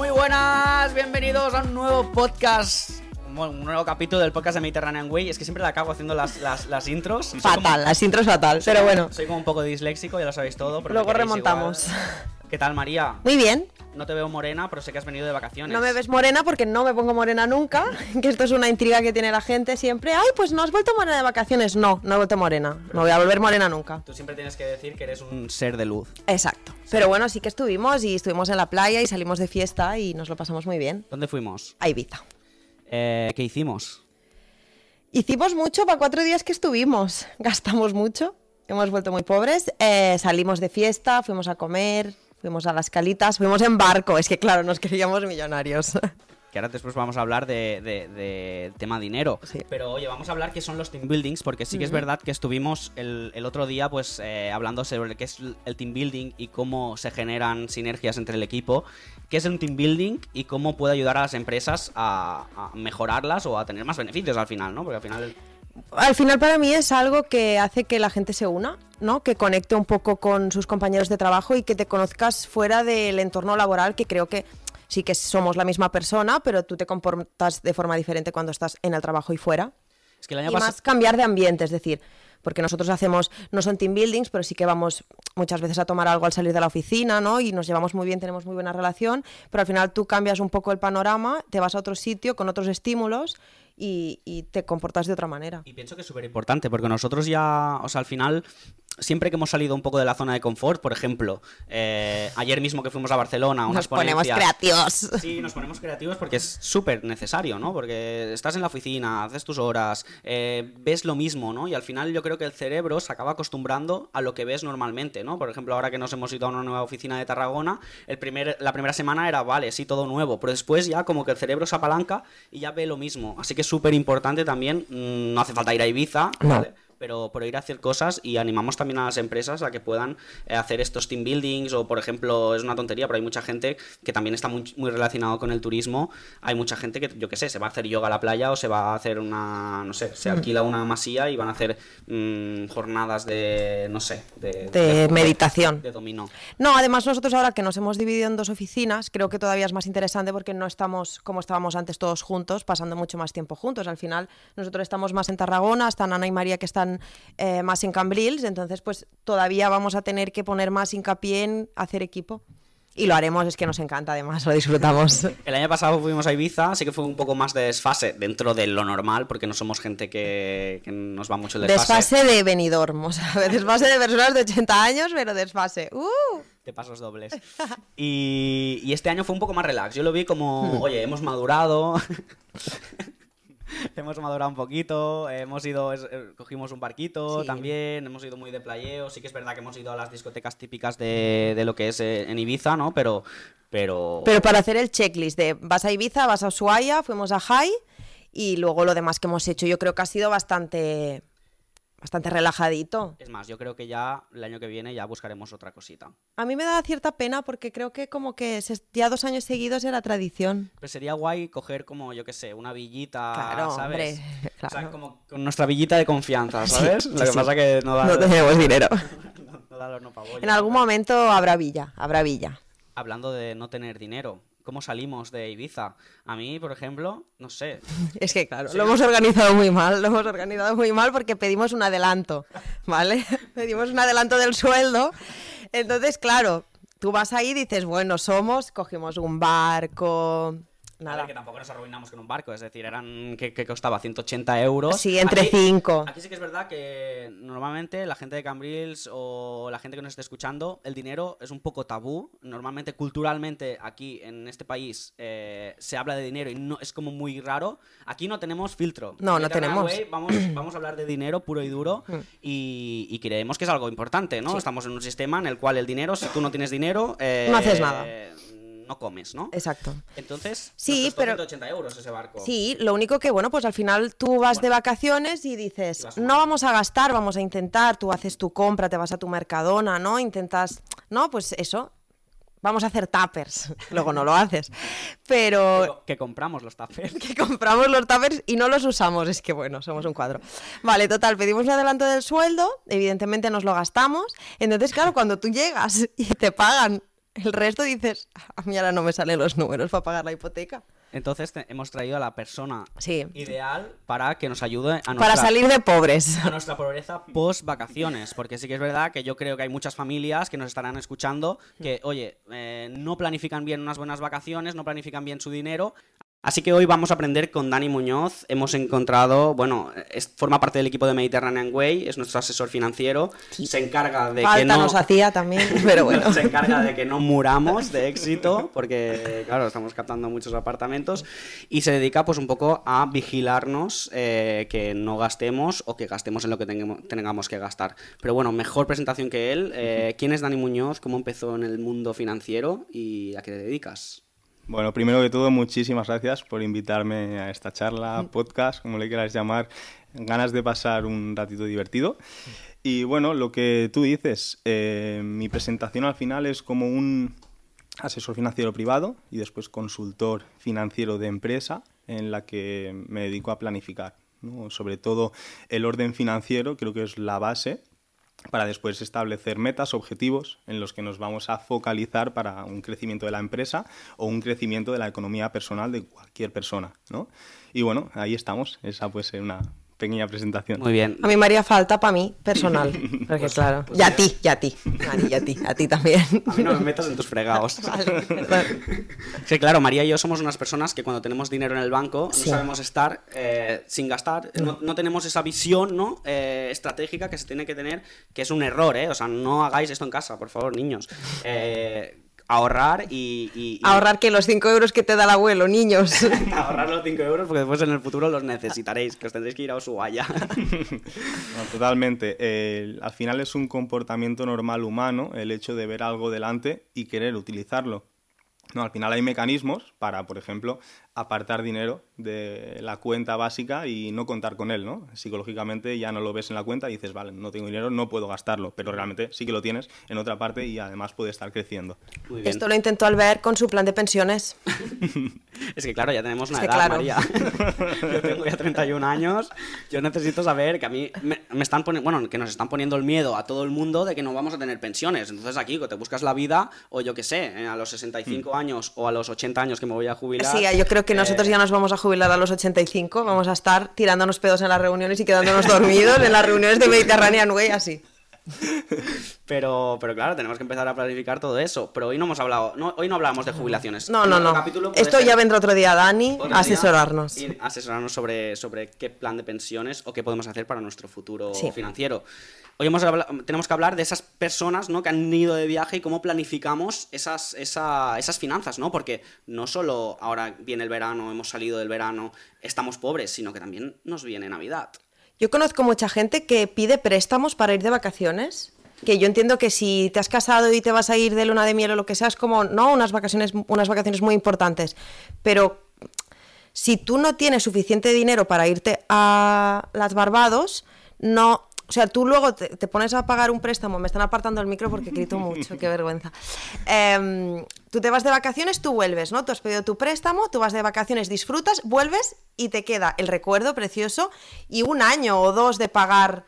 Muy buenas, bienvenidos a un nuevo podcast. Bueno, un nuevo capítulo del podcast de Mediterranean Way. Es que siempre la acabo haciendo las, las, las intros. Fatal, como- las intros fatal, pero bueno. Soy como un poco disléxico, ya lo sabéis todo. pero Luego remontamos. igual. ¿Qué tal, María? Muy bien. No te veo morena, pero sé que has venido de vacaciones. No me ves morena porque no me pongo morena nunca, que esto es una intriga que tiene la gente siempre. Ay, pues no has vuelto morena de vacaciones. No, no he vuelto morena. No voy a volver morena nunca. Tú siempre tienes que decir que eres un ser de luz. Exacto. Pero bueno, sí que estuvimos y estuvimos en la playa y salimos de fiesta y nos lo pasamos muy bien. ¿Dónde fuimos? A Ibiza. Eh, ¿Qué hicimos? Hicimos mucho para cuatro días que estuvimos. Gastamos mucho. Hemos vuelto muy pobres. Eh, salimos de fiesta, fuimos a comer, fuimos a las calitas, fuimos en barco. Es que claro, nos queríamos millonarios. Que ahora después vamos a hablar de, de- de tema dinero. Sí. Pero oye, vamos a hablar qué son los team buildings, porque sí que es verdad que estuvimos el, el otro día pues eh, hablando sobre qué es el team building y cómo se generan sinergias entre el equipo, qué es un team building y cómo puede ayudar a las empresas a, a mejorarlas o a tener más beneficios al final, ¿no? Porque al final... Al final para mí es algo que hace que la gente se una, ¿no? Que conecte un poco con sus compañeros de trabajo y que te conozcas fuera del entorno laboral, que creo que sí que somos la misma persona, pero tú te comportas de forma diferente cuando estás en el trabajo y fuera. Es que el año Y más cambiar de ambiente, es decir, porque nosotros hacemos, no son team buildings, pero sí que vamos muchas veces a tomar algo al salir de la oficina, ¿no? Y nos llevamos muy bien, tenemos muy buena relación, pero al final tú cambias un poco el panorama, te vas a otro sitio con otros estímulos y, y te comportas de otra manera. Y pienso que es súper importante, porque nosotros ya, o sea, al final, siempre que hemos salido un poco de la zona de confort, por ejemplo, eh, ayer mismo que fuimos a Barcelona, unas Nos ponemos creativos. Sí, nos ponemos creativos porque es súper necesario, ¿no? Porque estás en la oficina, haces tus horas, eh, ves lo mismo, ¿no? Y al final yo creo que el cerebro se acaba acostumbrando a lo que ves normalmente, ¿no? Por ejemplo, ahora que nos hemos ido a una nueva oficina de Tarragona, el primer, la primera semana era, vale, sí, todo nuevo, pero después ya como que el cerebro se apalanca y ya ve lo mismo. Así que es súper importante también, mm, no hace falta ir a Ibiza, No. Pero por ir a hacer cosas y animamos también a las empresas a que puedan eh, hacer estos team buildings o por ejemplo es una tontería pero hay mucha gente que también está muy, muy relacionado con el turismo hay mucha gente que yo que sé se va a hacer yoga a la playa o se va a hacer una no sé se alquila una masía y van a hacer mm, jornadas de no sé de, De meditación. de dominó No, además nosotros ahora que nos hemos dividido en dos oficinas, creo que todavía es más interesante porque no estamos como estábamos antes todos juntos, pasando mucho más tiempo juntos. Al final nosotros estamos más en Tarragona, están Ana y María que están eh, más en Cambrils, entonces pues todavía vamos a tener que poner más hincapié en hacer equipo. Y lo haremos, es que nos encanta además, lo disfrutamos. El año pasado fuimos a Ibiza, así que fue un poco más de desfase dentro de lo normal, porque no somos gente que, que nos va mucho el desfase. Desfase de Benidorm, o sea, desfase de personas de 80 años, pero desfase. ¡Uh! de pasos dobles. Y, y este año fue un poco más relax. Yo lo vi como, oye, hemos madurado. hemos madurado un poquito, hemos ido, es- eh, cogimos un barquito Sí. también, hemos ido muy de playeo, sí que es verdad que hemos ido a las discotecas típicas de, de lo que es eh, en Ibiza, ¿no? Pero, pero, Pero para hacer el checklist de vas a Ibiza, vas a Ushuaia, fuimos a High y luego lo demás que hemos hecho, yo creo que ha sido bastante, bastante relajadito. es más, yo creo que ya el año que viene ya buscaremos otra cosita. A mí me da cierta pena porque creo que como que ya dos años seguidos era tradición. Pero sería guay coger como, yo qué sé, una villita, Claro, ¿sabes? hombre, O sea, claro. como con nuestra villita de confianza, ¿sabes? sí, Lo que sí. pasa que no da... No tenemos dinero. no, no da el horno pa' bollo. En algún momento habrá villa, habrá villa. Hablando de no tener dinero, ¿cómo salimos de Ibiza? A mí, por ejemplo, no sé. Es que claro, lo hemos organizado muy mal, lo hemos organizado muy mal porque pedimos un adelanto, ¿vale? pedimos un adelanto del sueldo. Entonces, claro, tú vas ahí y dices, bueno, somos, cogimos un barco, A nada. ver, que tampoco nos arruinamos con un barco, es decir, eran que, que costaba 180 euros. Sí, entre Aquí- cinco. Aquí sí que es verdad que normalmente la gente de Cambrils o la gente que nos esté escuchando, el dinero es un poco tabú. Normalmente, culturalmente, aquí en este país eh, se habla de dinero y no es como muy raro. Aquí no tenemos filtro. No, no tenemos. Way Vamos, vamos a hablar de dinero puro y duro y, y creemos que es algo importante, ¿no? Sí. Estamos en un sistema en el cual el dinero, si tú no tienes dinero, eh, No haces nada. No comes, ¿no? Exacto. Entonces, Sí, nos pero- 180 euros ese barco. Sí, lo único que, bueno, pues al final tú vas de vacaciones y dices, no vamos a gastar, vamos a intentar, tú haces tu compra, te vas a tu mercadona, ¿no? Intentas, no, pues eso, vamos a hacer tuppers, luego no lo haces, pero Que compramos los tuppers. que compramos los tuppers y no los usamos, es que bueno, somos un cuadro. Vale, total, pedimos un adelanto del sueldo, evidentemente nos lo gastamos, entonces claro, cuando tú llegas y te pagan El resto dices, a mí ahora no me salen los números para pagar la hipoteca. Entonces te- hemos traído a la persona Sí. ideal para que nos ayude a Para nuestra, salir de pobres. a nuestra pobreza post vacaciones. Porque sí que es verdad que yo creo que hay muchas familias que nos estarán escuchando que, oye, eh, no planifican bien unas buenas vacaciones, no planifican bien su dinero. Así que hoy vamos a aprender con Dani Muñoz. Hemos encontrado, bueno, es- forma parte del equipo de Mediterranean Way, es nuestro asesor financiero. Se encarga de que no. nos hacía también, pero bueno. Se encarga de que no muramos de éxito, porque, claro, estamos captando muchos apartamentos. Y se dedica, pues, un poco a vigilarnos eh, que no gastemos o que gastemos en lo que tengamos, tengamos que gastar. Pero bueno, mejor presentación que él. Eh, ¿Quién es Dani Muñoz? ¿Cómo empezó en el mundo financiero? ¿Y a qué te dedicas? Bueno, primero que todo, muchísimas gracias por invitarme a esta charla, podcast, como le quieras llamar. Ganas de pasar un ratito divertido. Y bueno, lo que tú dices, eh, mi presentación al final es como un asesor financiero privado y después consultor financiero de empresa en la que me dedico a planificar. ¿no? Sobre todo el orden financiero creo que es la base para después establecer metas, objetivos en los que nos vamos a focalizar para un crecimiento de la empresa o un crecimiento de la economía personal de cualquier persona, ¿no? Y bueno, ahí estamos. Esa puede ser una pequeña presentación. Muy bien. A mí María falta para mí, personal. Porque claro. y a ti, y a ti. Mari, y a ti, a ti también. A mí no me metas en tus fregados. Vale. Sí, claro, María y yo somos unas personas que cuando tenemos dinero en el banco Sí. no sabemos estar eh, sin gastar, no, no tenemos esa visión ¿no? Eh, estratégica que se tiene que tener, que es un error, ¿eh? O sea, no hagáis esto en casa, por favor, niños. Eh, ahorrar y... y- y- Ahorrar que los 5 euros que te da el abuelo, niños. ahorrar los 5 euros porque después en el futuro los necesitaréis, que os tendréis que ir a Ushuaia. No, totalmente. Eh, al final es un comportamiento normal humano el hecho de ver algo delante y querer utilizarlo. No, al final hay mecanismos para, por ejemplo, apartar dinero de la cuenta básica y no contar con él, ¿no? Psicológicamente ya no lo ves en la cuenta y dices, vale, no tengo dinero, no puedo gastarlo, pero realmente sí que lo tienes en otra parte y además puede estar creciendo. Muy bien. Esto lo intentó Albert con su plan de pensiones. Es que claro, ya tenemos una Es que edad, claro. María. Yo tengo ya 31 años. Yo necesito saber que a mí me, me están poniendo, bueno, que nos están poniendo el miedo a todo el mundo de que no vamos a tener pensiones. Entonces aquí te buscas la vida o yo qué sé, eh, a los 65 años o a los 80 años que me voy a jubilar. Sí, yo creo que nosotros eh, ya nos vamos a jubilar a los 85. Vamos a estar tirándonos pedos en las reuniones y quedándonos dormidos en las reuniones de Mediterranean Way, así. Pero, pero claro, tenemos que empezar a planificar todo eso. Pero hoy no hemos hablado, no, hoy no hablamos de jubilaciones. No, no, no. Esto ser ya vendrá otro día, Dani, a asesorarnos. y asesorarnos sobre, sobre qué plan de pensiones o qué podemos hacer para nuestro futuro Sí. financiero. Hoy tenemos que hablar de esas personas ¿no? que han ido de viaje y cómo planificamos esas, esa- esas finanzas, ¿no? Porque no solo ahora viene el verano, hemos salido del verano, estamos pobres, sino que también nos viene Navidad. Yo conozco mucha gente que pide préstamos para ir de vacaciones. Que yo entiendo que si te has casado y te vas a ir de luna de miel o lo que sea, es como, no, unas vacaciones, unas vacaciones muy importantes. Pero si tú no tienes suficiente dinero para irte a las Barbados, no. O sea, tú luego te, te pones a pagar un préstamo. Me están apartando el micro porque grito mucho, qué vergüenza. Em, tú te vas de vacaciones, tú vuelves, ¿no? Tú has pedido tu préstamo, tú vas de vacaciones, disfrutas, vuelves y te queda el recuerdo precioso y un año o dos de pagar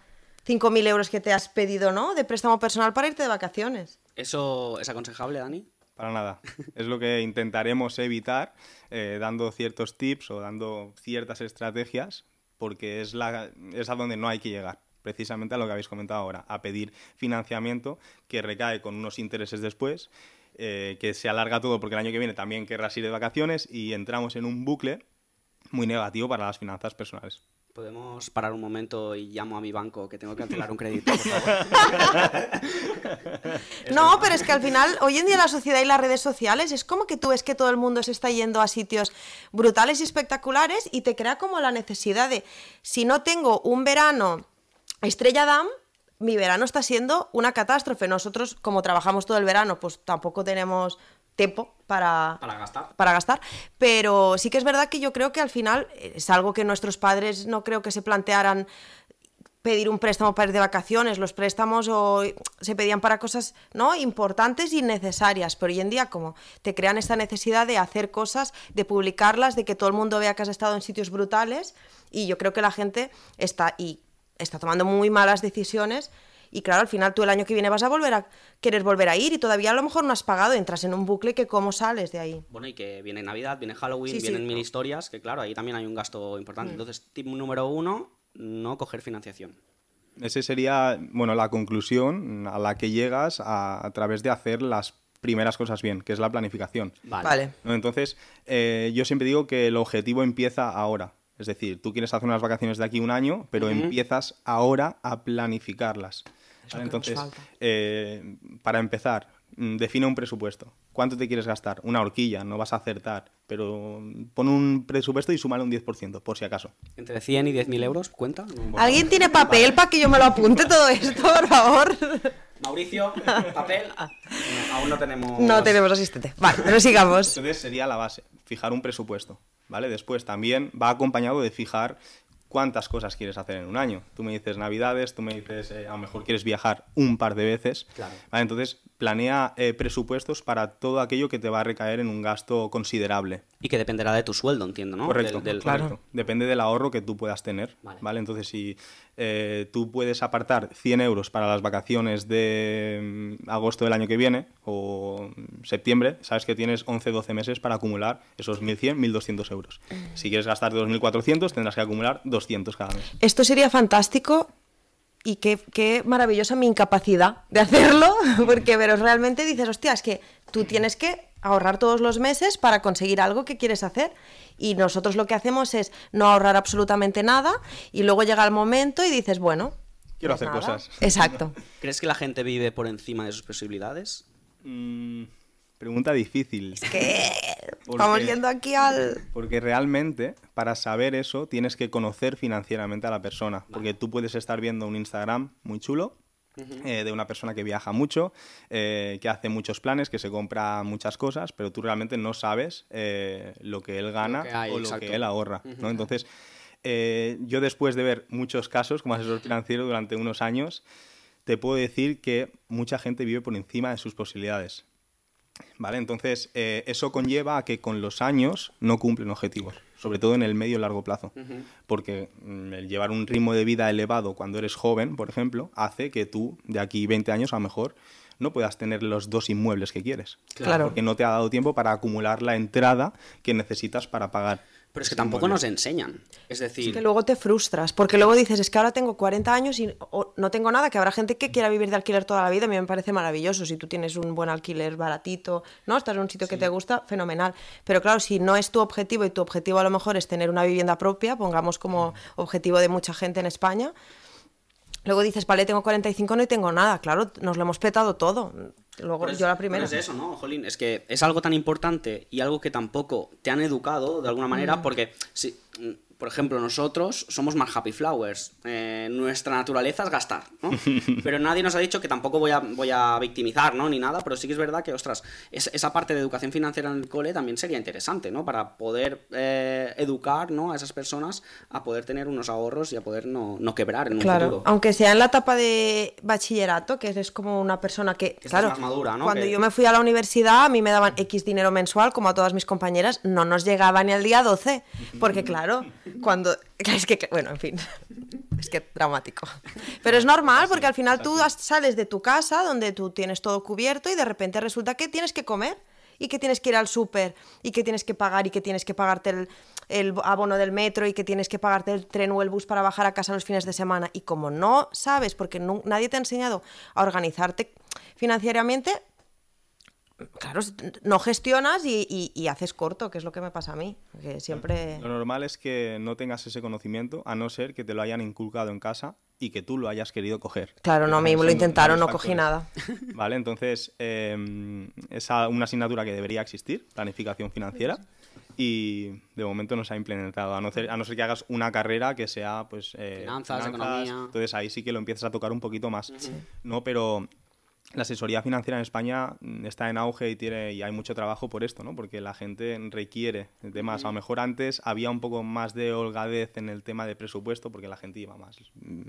5.000 euros que te has pedido, ¿no? De préstamo personal para irte de vacaciones. ¿Eso es aconsejable, Dani? Para nada. Es lo que intentaremos evitar eh, dando ciertos tips o dando ciertas estrategias porque es, la, es a donde no hay que llegar. Precisamente a lo que habéis comentado ahora, a pedir financiamiento que recae con unos intereses después, eh, que se alarga todo porque el año que viene también querrás ir de vacaciones y entramos en un bucle muy negativo para las finanzas personales. Podemos parar un momento y llamo a mi banco que tengo que cancelar un crédito, por favor. No, pero es que al final, hoy en día la sociedad y las redes sociales es como que tú ves que todo el mundo se está yendo a sitios brutales y espectaculares y te crea como la necesidad de, si no tengo un verano estrella dam, mi verano está siendo una catástrofe. Nosotros, como trabajamos todo el verano, pues tampoco tenemos tiempo para, Para gastar. para gastar. Pero sí que es verdad que yo creo que al final es algo que nuestros padres no creo que se plantearan pedir un préstamo para ir de vacaciones. Los préstamos o se pedían para cosas no importantes y necesarias. Pero hoy en día, como te crean esta necesidad de hacer cosas, de publicarlas, de que todo el mundo vea que has estado en sitios brutales. Y yo creo que la gente está y está tomando muy malas decisiones. Y claro, al final tú el año que viene vas a volver a querer volver a ir y todavía a lo mejor no has pagado, entras en un bucle que cómo sales de ahí. Bueno, y que viene Navidad, viene Halloween, Sí, sí. vienen mil historias, que claro, ahí también hay un gasto Mm. importante. Entonces, tip número uno, no coger financiación. Ese sería, bueno, la conclusión a la que llegas a, a través de hacer las primeras cosas bien, que es la planificación. Vale. Entonces, eh, yo siempre digo que el objetivo empieza ahora. Es decir, tú quieres hacer unas vacaciones de aquí un año, pero empiezas ahora a planificarlas. Entonces, falta. eh, para empezar, mm, define un presupuesto. ¿Cuánto te quieres gastar? Una horquilla, no vas a acertar, pero pon un presupuesto y súmale un 10%, por si acaso. Entre 100 y 10 mil euros, ¿cuenta? ¿Alguien tiene papel para que yo me lo apunte todo esto, por favor? Mauricio, papel. No, aún no tenemos. No tenemos asistente. Vale, pero sigamos. Entonces sería la base, fijar un presupuesto, ¿vale? Después también va acompañado de fijar cuántas cosas quieres hacer en un año. Tú me dices navidades, tú me dices eh, a lo mejor quieres viajar un par de veces, Claro. ¿vale? Entonces planea eh, presupuestos para todo aquello que te va a recaer en un gasto considerable. Y que dependerá de tu sueldo, entiendo, ¿no? Correcto, Del- del- correcto. Depende del ahorro que tú puedas tener, Vale. ¿vale? Entonces, si eh, tú puedes apartar 100 euros para las vacaciones de mm, agosto del año que viene o mm, septiembre, sabes que tienes 11-12 meses para acumular esos 1.100, 1.200 euros. Si quieres gastar 2.400, tendrás que acumular 200 cada mes. Esto sería fantástico y qué, qué maravillosa mi incapacidad de hacerlo, porque pero realmente dices, hostia, es que tú tienes que ahorrar todos los meses para conseguir algo que quieres hacer y nosotros lo que hacemos es no ahorrar absolutamente nada y luego llega el momento y dices, bueno, Quiero pues hacer nada. cosas. Exacto. ¿Crees que la gente vive por encima de sus posibilidades? Mm, pregunta difícil. Que ¿Por vamos qué? yendo aquí al... Porque realmente, para saber eso, tienes que conocer financieramente a la persona. Porque tú puedes estar viendo un Instagram muy chulo eh, de una persona que viaja mucho, eh, que hace muchos planes, que se compra muchas cosas, pero tú realmente no sabes eh, lo que él gana Lo que hay, o lo que él ahorra. ¿no? Entonces, yo después de ver muchos casos como asesor financiero durante unos años, te puedo decir que mucha gente vive por encima de sus posibilidades. ¿Vale? Entonces, eh, eso conlleva a que con los años no cumplen objetivos, sobre todo en el medio y largo plazo. Porque mm, el llevar un ritmo de vida elevado cuando eres joven, por ejemplo, hace que tú, de aquí 20 años a lo mejor, no puedas tener los dos inmuebles que quieres. Claro. Porque no te ha dado tiempo para acumular la entrada que necesitas para pagar. Pero es que tampoco nos enseñan. Es decir, Es que luego te frustras, porque luego dices, es que ahora tengo 40 años y no tengo nada, que habrá gente que quiera vivir de alquiler toda la vida, a mí me parece maravilloso, si tú tienes un buen alquiler baratito, ¿no? Estás en un sitio que te gusta, fenomenal. Pero claro, si no es tu objetivo y tu objetivo a lo mejor es tener una vivienda propia, pongamos como objetivo de mucha gente en España, luego dices, vale, tengo 45, no y tengo nada, claro, nos lo hemos petado todo. Luego es- yo la primera. es eso, ¿no? Jolín, es que es algo tan importante y algo que tampoco te han educado de alguna manera, Mm. porque, si, por ejemplo, nosotros somos más happy flowers. Eh, nuestra naturaleza es gastar, ¿no? Pero nadie nos ha dicho que tampoco voy a, voy a victimizar, ¿no? Ni nada, pero sí que es verdad que, ostras, es- esa parte de educación financiera en el cole también sería interesante, ¿no? Para poder eh, educar, ¿no? A esas personas a poder tener unos ahorros y a poder no, no quebrar en un Claro, futuro. aunque sea en la etapa de bachillerato, que eres como una persona que, estás claro, más madura, ¿no? cuando Que- yo me fui a la universidad, a mí me daban X dinero mensual, como a todas mis compañeras, no nos llegaba ni al día 12, porque claro, cuando, es que, bueno, en fin, es que dramático. Pero es normal, porque al final tú sales de tu casa, donde tú tienes todo cubierto, y de repente resulta que tienes que comer. Y que tienes que ir al súper, y que tienes que pagar, y que tienes que pagarte el, el abono del metro, y que tienes que pagarte el tren o el bus para bajar a casa los fines de semana. Y como no sabes, porque nadie te ha enseñado a organizarte financieramente, claro, no gestionas y, y- y haces corto, que es lo que me pasa a mí. Que siempre. Lo normal es que no tengas ese conocimiento, a no ser que te lo hayan inculcado en casa y que tú lo hayas querido coger. Claro, no, a mí me lo intentaron, no cogí nada. Vale, entonces eh, es una asignatura que debería existir, planificación financiera, y de momento no se ha implementado, a no ser, a no ser que hagas una carrera que sea pues eh, Finanzas, economía. Entonces ahí sí que lo empiezas a tocar un poquito más, ¿no? Pero la asesoría financiera en España mm, está en auge y tiene y hay mucho trabajo por esto, ¿no? Porque la gente requiere de más. A lo mejor antes había un poco más de holgadez en el tema de presupuesto porque la gente iba más, mm,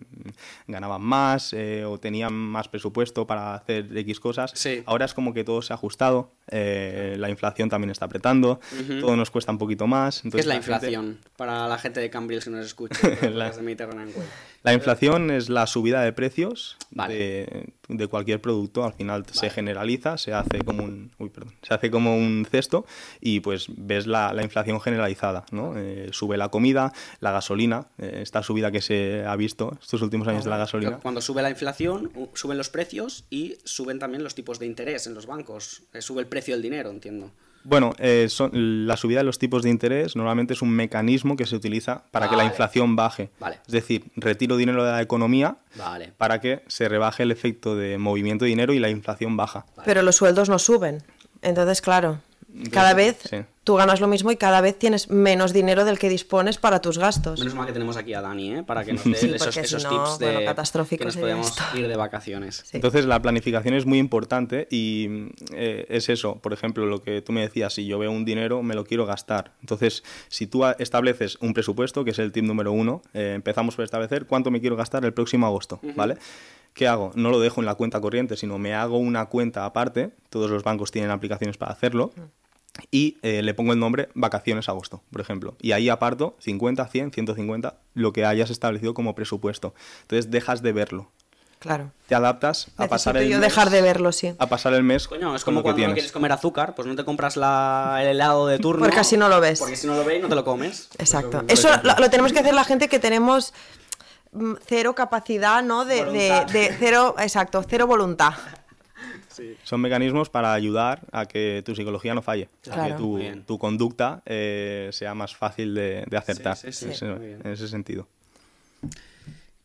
ganaban más eh, o tenían más presupuesto para hacer X cosas. Sí. Ahora es como que todo se ha ajustado, eh, la inflación también está apretando, todo nos cuesta un poquito más. ¿Qué es la inflación? Para la gente de Cambrils que nos escucha, La- de Mediterranean Way. La inflación es la subida de precios Vale. de, de cualquier producto. Al final se generaliza, se hace como un, uy, perdón, se hace como un cesto y pues ves la, la inflación generalizada. ¿no? Eh, sube la comida, la gasolina, eh, esta subida que se ha visto estos últimos años de la gasolina. Cuando sube la inflación, suben los precios y suben también los tipos de interés en los bancos. Eh, Sube el precio del dinero, entiendo. Bueno, eh, son- la subida de los tipos de interés normalmente es un mecanismo que se utiliza para que la inflación baje. Vale. Es decir, retiro dinero de la economía Vale. para que se rebaje el efecto de movimiento de dinero y la inflación baja. Pero los sueldos no suben. Entonces, claro, cada vez sí. tú ganas lo mismo y cada vez tienes menos dinero del que dispones para tus gastos. Menos mal que tenemos aquí a Dani, ¿eh? Para que nos dé Sí, esos, si no, tips de bueno, que nos podemos esto. ir de vacaciones. Sí. Entonces la planificación es muy importante y eh, es eso, por ejemplo, lo que tú me decías, si yo veo un dinero me lo quiero gastar. Entonces, si tú estableces un presupuesto, que es el tip número uno, eh, empezamos por establecer cuánto me quiero gastar el próximo agosto, ¿vale? ¿Qué hago? No lo dejo en la cuenta corriente, sino me hago una cuenta aparte, todos los bancos tienen aplicaciones para hacerlo, y eh, le pongo el nombre vacaciones agosto, por ejemplo. Y ahí aparto 50, 100, 150, lo que hayas establecido como presupuesto. Entonces dejas de verlo Claro. te adaptas a pasar el yo mes, dejar de verlo, sí. a pasar el mes Coño, es con como lo que cuando no tienes. quieres comer azúcar, pues no te compras la, el helado de turno. Porque así no lo ves. Porque si no lo ves, no te lo comes. Exacto. Por Eso lo, lo tenemos que hacer la gente que tenemos mm, cero capacidad, ¿no? De, de cero, exacto, cero voluntad. Son mecanismos para ayudar a que tu psicología no falle, a que tu, conducta eh, sea más fácil de, de acertar Sí, sí, sí. en, en ese sentido.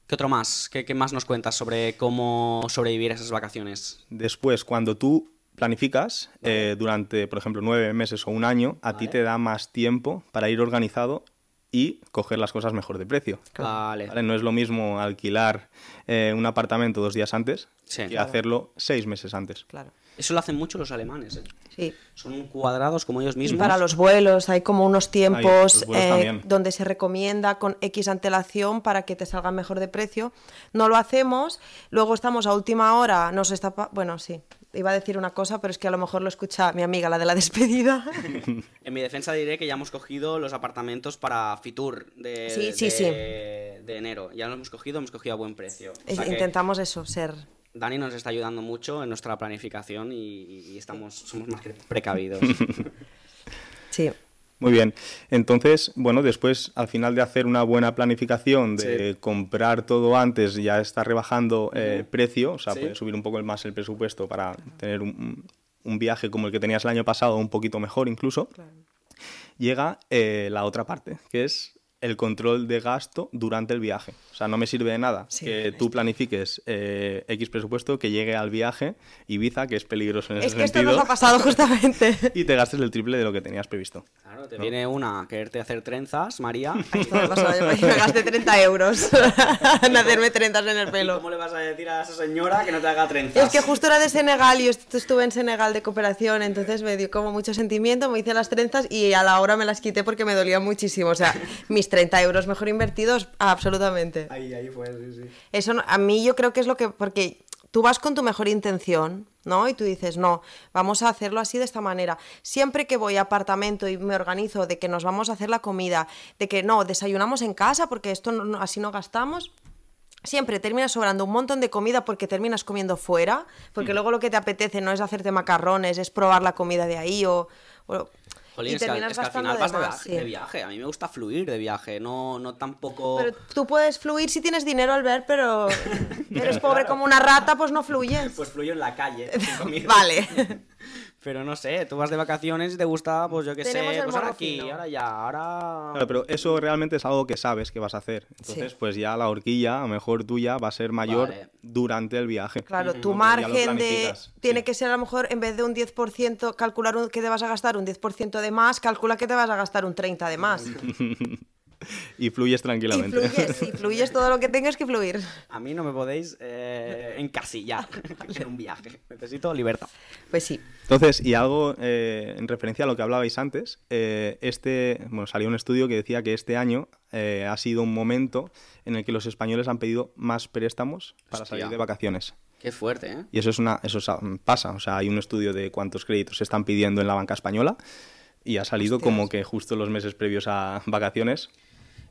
¿Qué otro más? ¿Qué, qué más nos cuentas sobre cómo sobrevivir a esas vacaciones? Después, cuando tú planificas eh, durante, por ejemplo, nueve meses o un año, a ti te da más tiempo para ir organizado y coger las cosas mejor de precio. Vale. ¿Vale? No es lo mismo alquilar eh, un apartamento dos días antes Sí. que Claro. hacerlo seis meses antes. Claro. Eso lo hacen mucho los alemanes, ¿eh? Sí. Son cuadrados como ellos mismos. Para los vuelos hay como unos tiempos eh, donde se recomienda con X antelación para que te salga mejor de precio. No lo hacemos, luego estamos a última hora, nos está... pa- Bueno, sí, iba a decir una cosa, pero es que a lo mejor lo escucha mi amiga, la de la despedida. En mi defensa diré que ya hemos cogido los apartamentos para Fitur de, Sí, sí, de- sí. de enero. Ya los hemos cogido, hemos cogido a buen precio. O sea que Intentamos eso, ser... Dani nos está ayudando mucho en nuestra planificación y, y estamos, somos más que precavidos. Sí. Muy bien. Entonces, bueno, después, al final de hacer una buena planificación, de comprar todo antes, ya está rebajando eh, precio, o sea, Sí. puedes subir un poco más el presupuesto para tener un, un viaje como el que tenías el año pasado, un poquito mejor incluso. Llega eh, la otra parte, que es el control de gasto durante el viaje. O sea, no me sirve de nada Sí, que tú planifiques eh, X presupuesto, que llegue al viaje Ibiza, que es peligroso en Es ese que esto sentido, nos ha pasado justamente. y te gastes el triple de lo que tenías previsto. Claro, te viene una a quererte hacer trenzas, María. Esto me pasó, yo me gasté 30 euros en hacerme trenzas en el ¿Y pelo. ¿Cómo le vas a decir a esa señora que no te haga trenzas? Es que justo era de Senegal y yo estuve en Senegal de cooperación, entonces me dio como mucho sentimiento, me hice las trenzas y a la hora me las quité porque me dolía muchísimo. O sea, mis 30 euros mejor invertidos, absolutamente. Ahí, ahí fue, sí, sí. Eso a mí yo creo que es lo que, porque tú vas con tu mejor intención, ¿no? Y tú dices, no, vamos a hacerlo así de esta manera. Siempre que voy a apartamento y me organizo de que nos vamos a hacer la comida, de que no, desayunamos en casa porque esto no- así no gastamos. Siempre termina sobrando un montón de comida porque terminas comiendo fuera, porque luego lo que te apetece no es hacerte macarrones, es probar la comida de ahí o... o- Jolín, y es que, al- terminas es que al final vas de, de viaje, más, sí. de viaje. A mí me gusta fluir de viaje, no, no tampoco... Pero tú puedes fluir si tienes dinero al ver, pero eres pobre como una rata, pues no fluyes. Pues fluyo en la calle. Vale. Pero no sé, tú vas de vacaciones y te gusta, pues yo qué sé, pues ahora aquí, fino. ahora ya, ahora... Claro, pero eso realmente es algo que sabes que vas a hacer. Entonces, Sí. pues ya la horquilla, a lo mejor tuya, va a ser mayor Vale. durante el viaje. Claro, tu margen de... Tiene sí. que ser a lo mejor, en vez de un 10%, calcular un- que te vas a gastar un 10% de más, calcula que te vas a gastar un 30% de más. Y fluyes Y tranquilamente. fluyes, y fluyes todo lo que tengas que fluir. A mí no me podéis eh, encasillar en un viaje. Necesito libertad. Pues sí. Entonces, y algo eh, en referencia a lo que hablabais antes, eh, este, bueno, salió un estudio que decía que este año eh, ha sido un momento en el que los españoles han pedido más préstamos para Hostia. salir de vacaciones. Qué fuerte, ¿eh? Y eso es una, eso sa- pasa, o sea, hay un estudio de cuántos créditos se están pidiendo en la banca española y ha salido como que justo los meses previos a vacaciones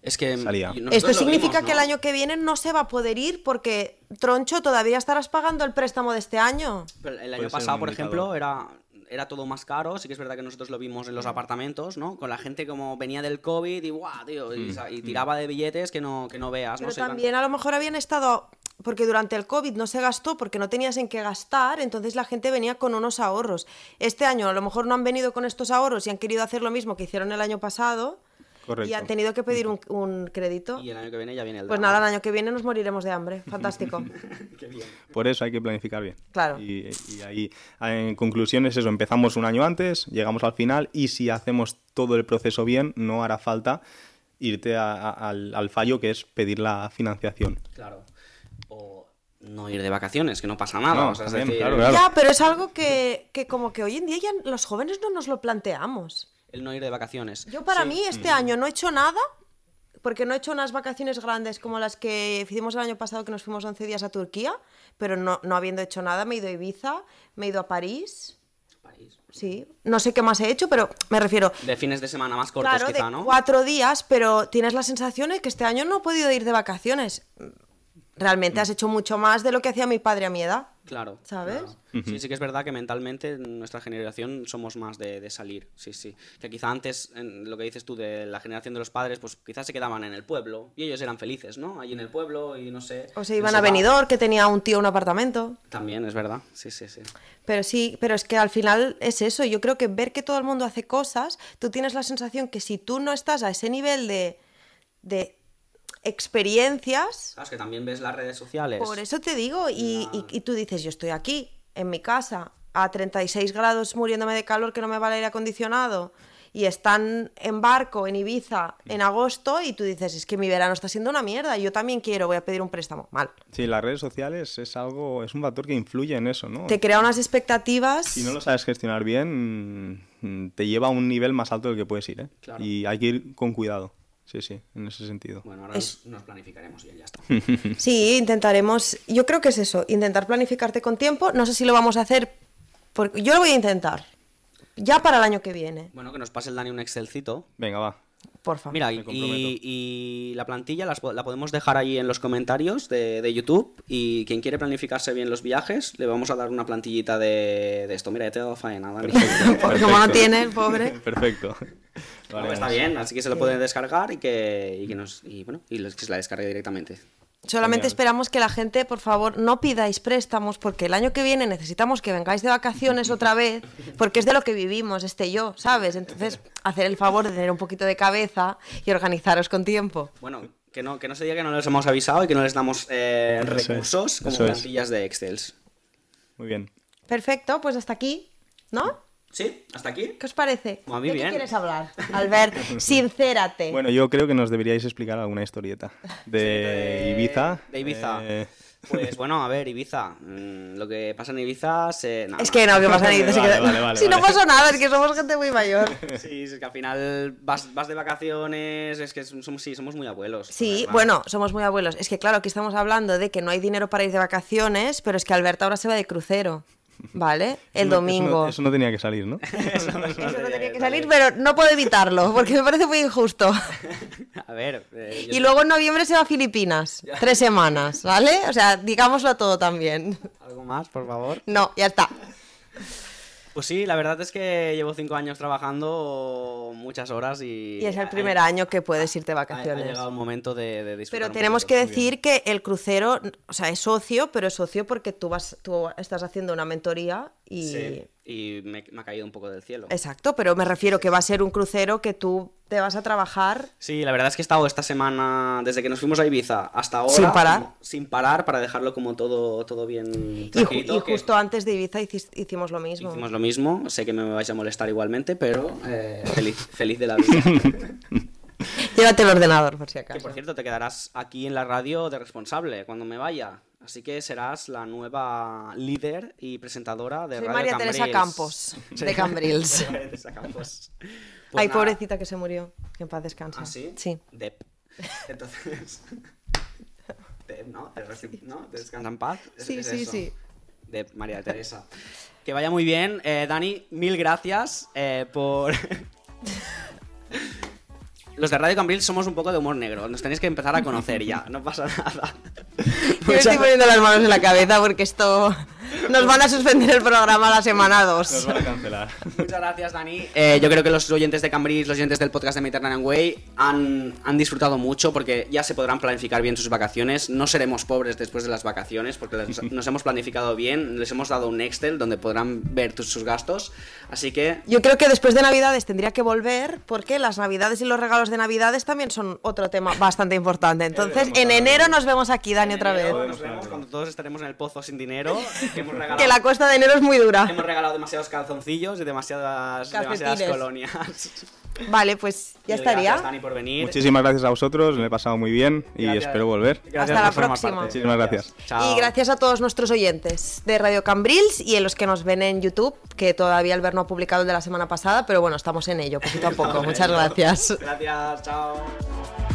Es que Salía. Esto significa vimos, que el año que viene no se va a poder ir porque, Troncho, todavía estarás pagando el préstamo de este año. Pero el año pasado, por ejemplo, era, era todo más caro. Sí que es verdad que nosotros lo vimos en los apartamentos, ¿no? Con la gente como venía del COVID y ¡guau, tío! Y, sa- y tiraba de billetes que no, que no veas. Pero también a lo mejor habían estado, porque durante el COVID no se gastó porque no tenías en qué gastar, entonces la gente venía con unos ahorros. Este año a lo mejor no han venido con estos ahorros y han querido hacer lo mismo que hicieron el año pasado Correcto. y han tenido que pedir un, un crédito. Y el año que viene ya viene el Pues drama. nada, el año que viene nos moriremos de hambre. Fantástico. Qué bien. Por eso hay que planificar bien. Claro. Y, y ahí, en conclusión, es eso: empezamos un año antes, llegamos al final, y si hacemos todo el proceso bien, no hará falta irte a- a- al, al fallo que es pedir la financiación. Claro. O no ir de vacaciones, que no pasa nada. No, o sea, es también, decir, claro, claro. Ya, pero es algo que, que como que hoy en día ya los jóvenes no nos lo planteamos. El no ir de vacaciones. Yo para Sí. mí este año no he hecho nada, porque no he hecho unas vacaciones grandes como las que hicimos el año pasado, que nos fuimos 11 días a Turquía, pero no, no habiendo hecho nada, me he ido a Ibiza, me he ido a París, París. sí, no sé qué más he hecho, pero me refiero... De fines de semana más cortos, Claro, quizá, de ¿no? cuatro días, pero tienes la sensación de que este año no he podido ir de vacaciones. Realmente has hecho mucho más de lo que hacía mi padre a mi edad. Claro. ¿Sabes? claro. Sí, sí que es verdad que mentalmente en nuestra generación somos más de, de salir, sí, sí. Que quizá antes, en lo que dices tú de la generación de los padres, pues quizás se quedaban en el pueblo y ellos eran felices, ¿no? Allí en el pueblo y no sé. O se iban a. Benidorm, que tenía un tío un apartamento. También, es verdad. Sí, sí, sí. Pero sí, pero es que al final es eso. Yo creo que ver que todo el mundo hace cosas, tú tienes la sensación que si tú no estás a ese nivel de, de experiencias, Sabes que también ves las redes sociales. por eso te digo, y, y- y tú dices, yo estoy aquí, en mi casa, a 36 grados muriéndome de calor que no me va el aire acondicionado, y están en barco en Ibiza en agosto, y tú dices, es que mi verano está siendo una mierda, y yo también quiero, voy a pedir un préstamo. Mal. Sí, las redes sociales es algo, es un factor que influye en eso, ¿no? Te crea unas expectativas. Si no lo sabes gestionar bien, te lleva a un nivel más alto del que puedes ir, ¿eh? Claro. Y hay que ir con cuidado. Sí, sí, en ese sentido. Bueno, ahora Es- nos, planificaremos bien, ya está. Sí, intentaremos. Yo creo que es eso, intentar planificarte con tiempo. No sé si lo vamos a hacer, porque yo lo voy a intentar. Ya para el año que viene, bueno, que nos pase el Dani un Excelcito. Venga, va. porfa. Mira, y, y- y la plantilla las la podemos dejar ahí en los comentarios de, de YouTube. Y quien quiere planificarse bien los viajes, le vamos a dar una plantillita de, de esto. Mira, ya te he dado faena, Dani. Porque como no tiene, el pobre. Perfecto. Vale, está vamos. bien, así que se lo pueden descargar y que, y que nos y bueno, y los- que se la descargue directamente. Solamente Genial. esperamos que la gente, por favor, no pidáis préstamos, porque el año que viene necesitamos que vengáis de vacaciones otra vez, porque es de lo que vivimos, este yo, ¿sabes? Entonces, hacer el favor de tener un poquito de cabeza y organizaros con tiempo. Bueno, que no, que no se diga que no les hemos avisado y que no les damos eh, es, recursos como es. plantillas de Excel. Muy bien. Perfecto, pues hasta aquí, ¿no? ¿Sí? ¿Hasta aquí? ¿Qué os parece? A mí ¿De bien. qué quieres hablar? Albert, sincérate. Bueno, yo creo que nos deberíais explicar alguna historieta de, de- Ibiza. de Ibiza. Eh, Pues bueno, a ver, Ibiza. mm, lo que pasa en Ibiza se. es que no, ¿qué pasa en Ibiza? Se Vale, queda- vale, vale, si no pasó nada, es que somos gente muy mayor. Sí, es que al final vas, vas de vacaciones, es que somos, sí, somos muy abuelos. Sí, bueno, somos muy abuelos. Es que claro, aquí estamos hablando de que no hay dinero para ir de vacaciones, pero es que Alberto ahora se va de crucero, ¿vale? El eso no- domingo. Eso no, eso no tenía que salir, ¿no? Eso no- no Eso no tenía tenía que salir, pero no puedo evitarlo, porque me parece muy injusto. A ver. eh, Y luego en noviembre se va a Filipinas, tres semanas, ¿vale? O sea, digámoslo todo también. ¿Algo más, por favor? No, ya está. Pues sí, la verdad es que llevo cinco años trabajando muchas horas y. Y es el primer ha- año que puedes irte de Ha, ha vacaciones. llegado el momento de, de disfrutar. Pero un tenemos poquito. que decir que el crucero, o sea, es socio, pero es socio porque tú vas, tú estás haciendo una mentoría y Sí, y me, me ha caído un poco del cielo. exacto, pero me refiero que va a ser un crucero que tú te vas a trabajar Sí, la verdad es que he estado esta semana, desde que nos fuimos a Ibiza hasta ahora. Sin parar. como- sin parar para dejarlo como todo, todo bien. y, y que justo antes de Ibiza hicis- hicimos lo mismo. Hicimos lo mismo. Sé que me vais a molestar igualmente, pero eh, feliz, feliz de la vida. Llévate el ordenador por si que acaso. por cierto, te quedarás aquí en la radio de responsable cuando me vaya. Así que serás la nueva líder y presentadora de Soy Radio María Teresa Cambrils. Campos, de Cambrils. Soy María Teresa Campos. Pues Ay, nada. pobrecita que se murió. Que en paz descanse. ¿Ah, sí? Sí. Dep. Entonces. Dep, ¿no? Te reci- ¿no? Te descansa en paz. Sí, es sí, eso. sí. De María Teresa. Que vaya muy bien. Eh, Dani, mil gracias eh, por. Los de Radio Cambril somos un poco de humor negro. Nos tenéis que empezar a conocer ya. No pasa nada. Yo estoy poniendo las manos en la cabeza porque esto nos van a suspender el programa la semana 2. Nos van a cancelar. Muchas gracias, Dani. Eh, yo creo que los oyentes de Cambridge, los oyentes del podcast de Mediterranean Way han, han disfrutado mucho porque ya se podrán planificar bien sus vacaciones. No seremos pobres después de las vacaciones porque les- nos hemos planificado bien. Les hemos dado un Excel donde podrán ver tus- sus gastos. Así que Yo creo que después de Navidades tendría que volver porque las Navidades y los regalos de Navidades también son otro tema bastante importante. Entonces, en enero nos vemos aquí, Dani, otra vez. nos vemos cuando todos estaremos en el pozo sin dinero. Que hemos regalado, Que la cuesta de enero es muy dura. hemos regalado demasiados calzoncillos y demasiadas, colonias. Vale, pues ya Mil estaría. Gracias, Dani, por venir. Muchísimas gracias a vosotros, me he pasado muy bien y Gracias. espero volver. Gracias Hasta la próxima. parte. Muchísimas gracias. Chao. Y gracias a todos nuestros oyentes de Radio Cambrils y a los que nos ven en YouTube, que todavía Albert no ha publicado el de la semana pasada, pero bueno, estamos en ello, poquito a poco. Muchas gracias. Gracias, chao.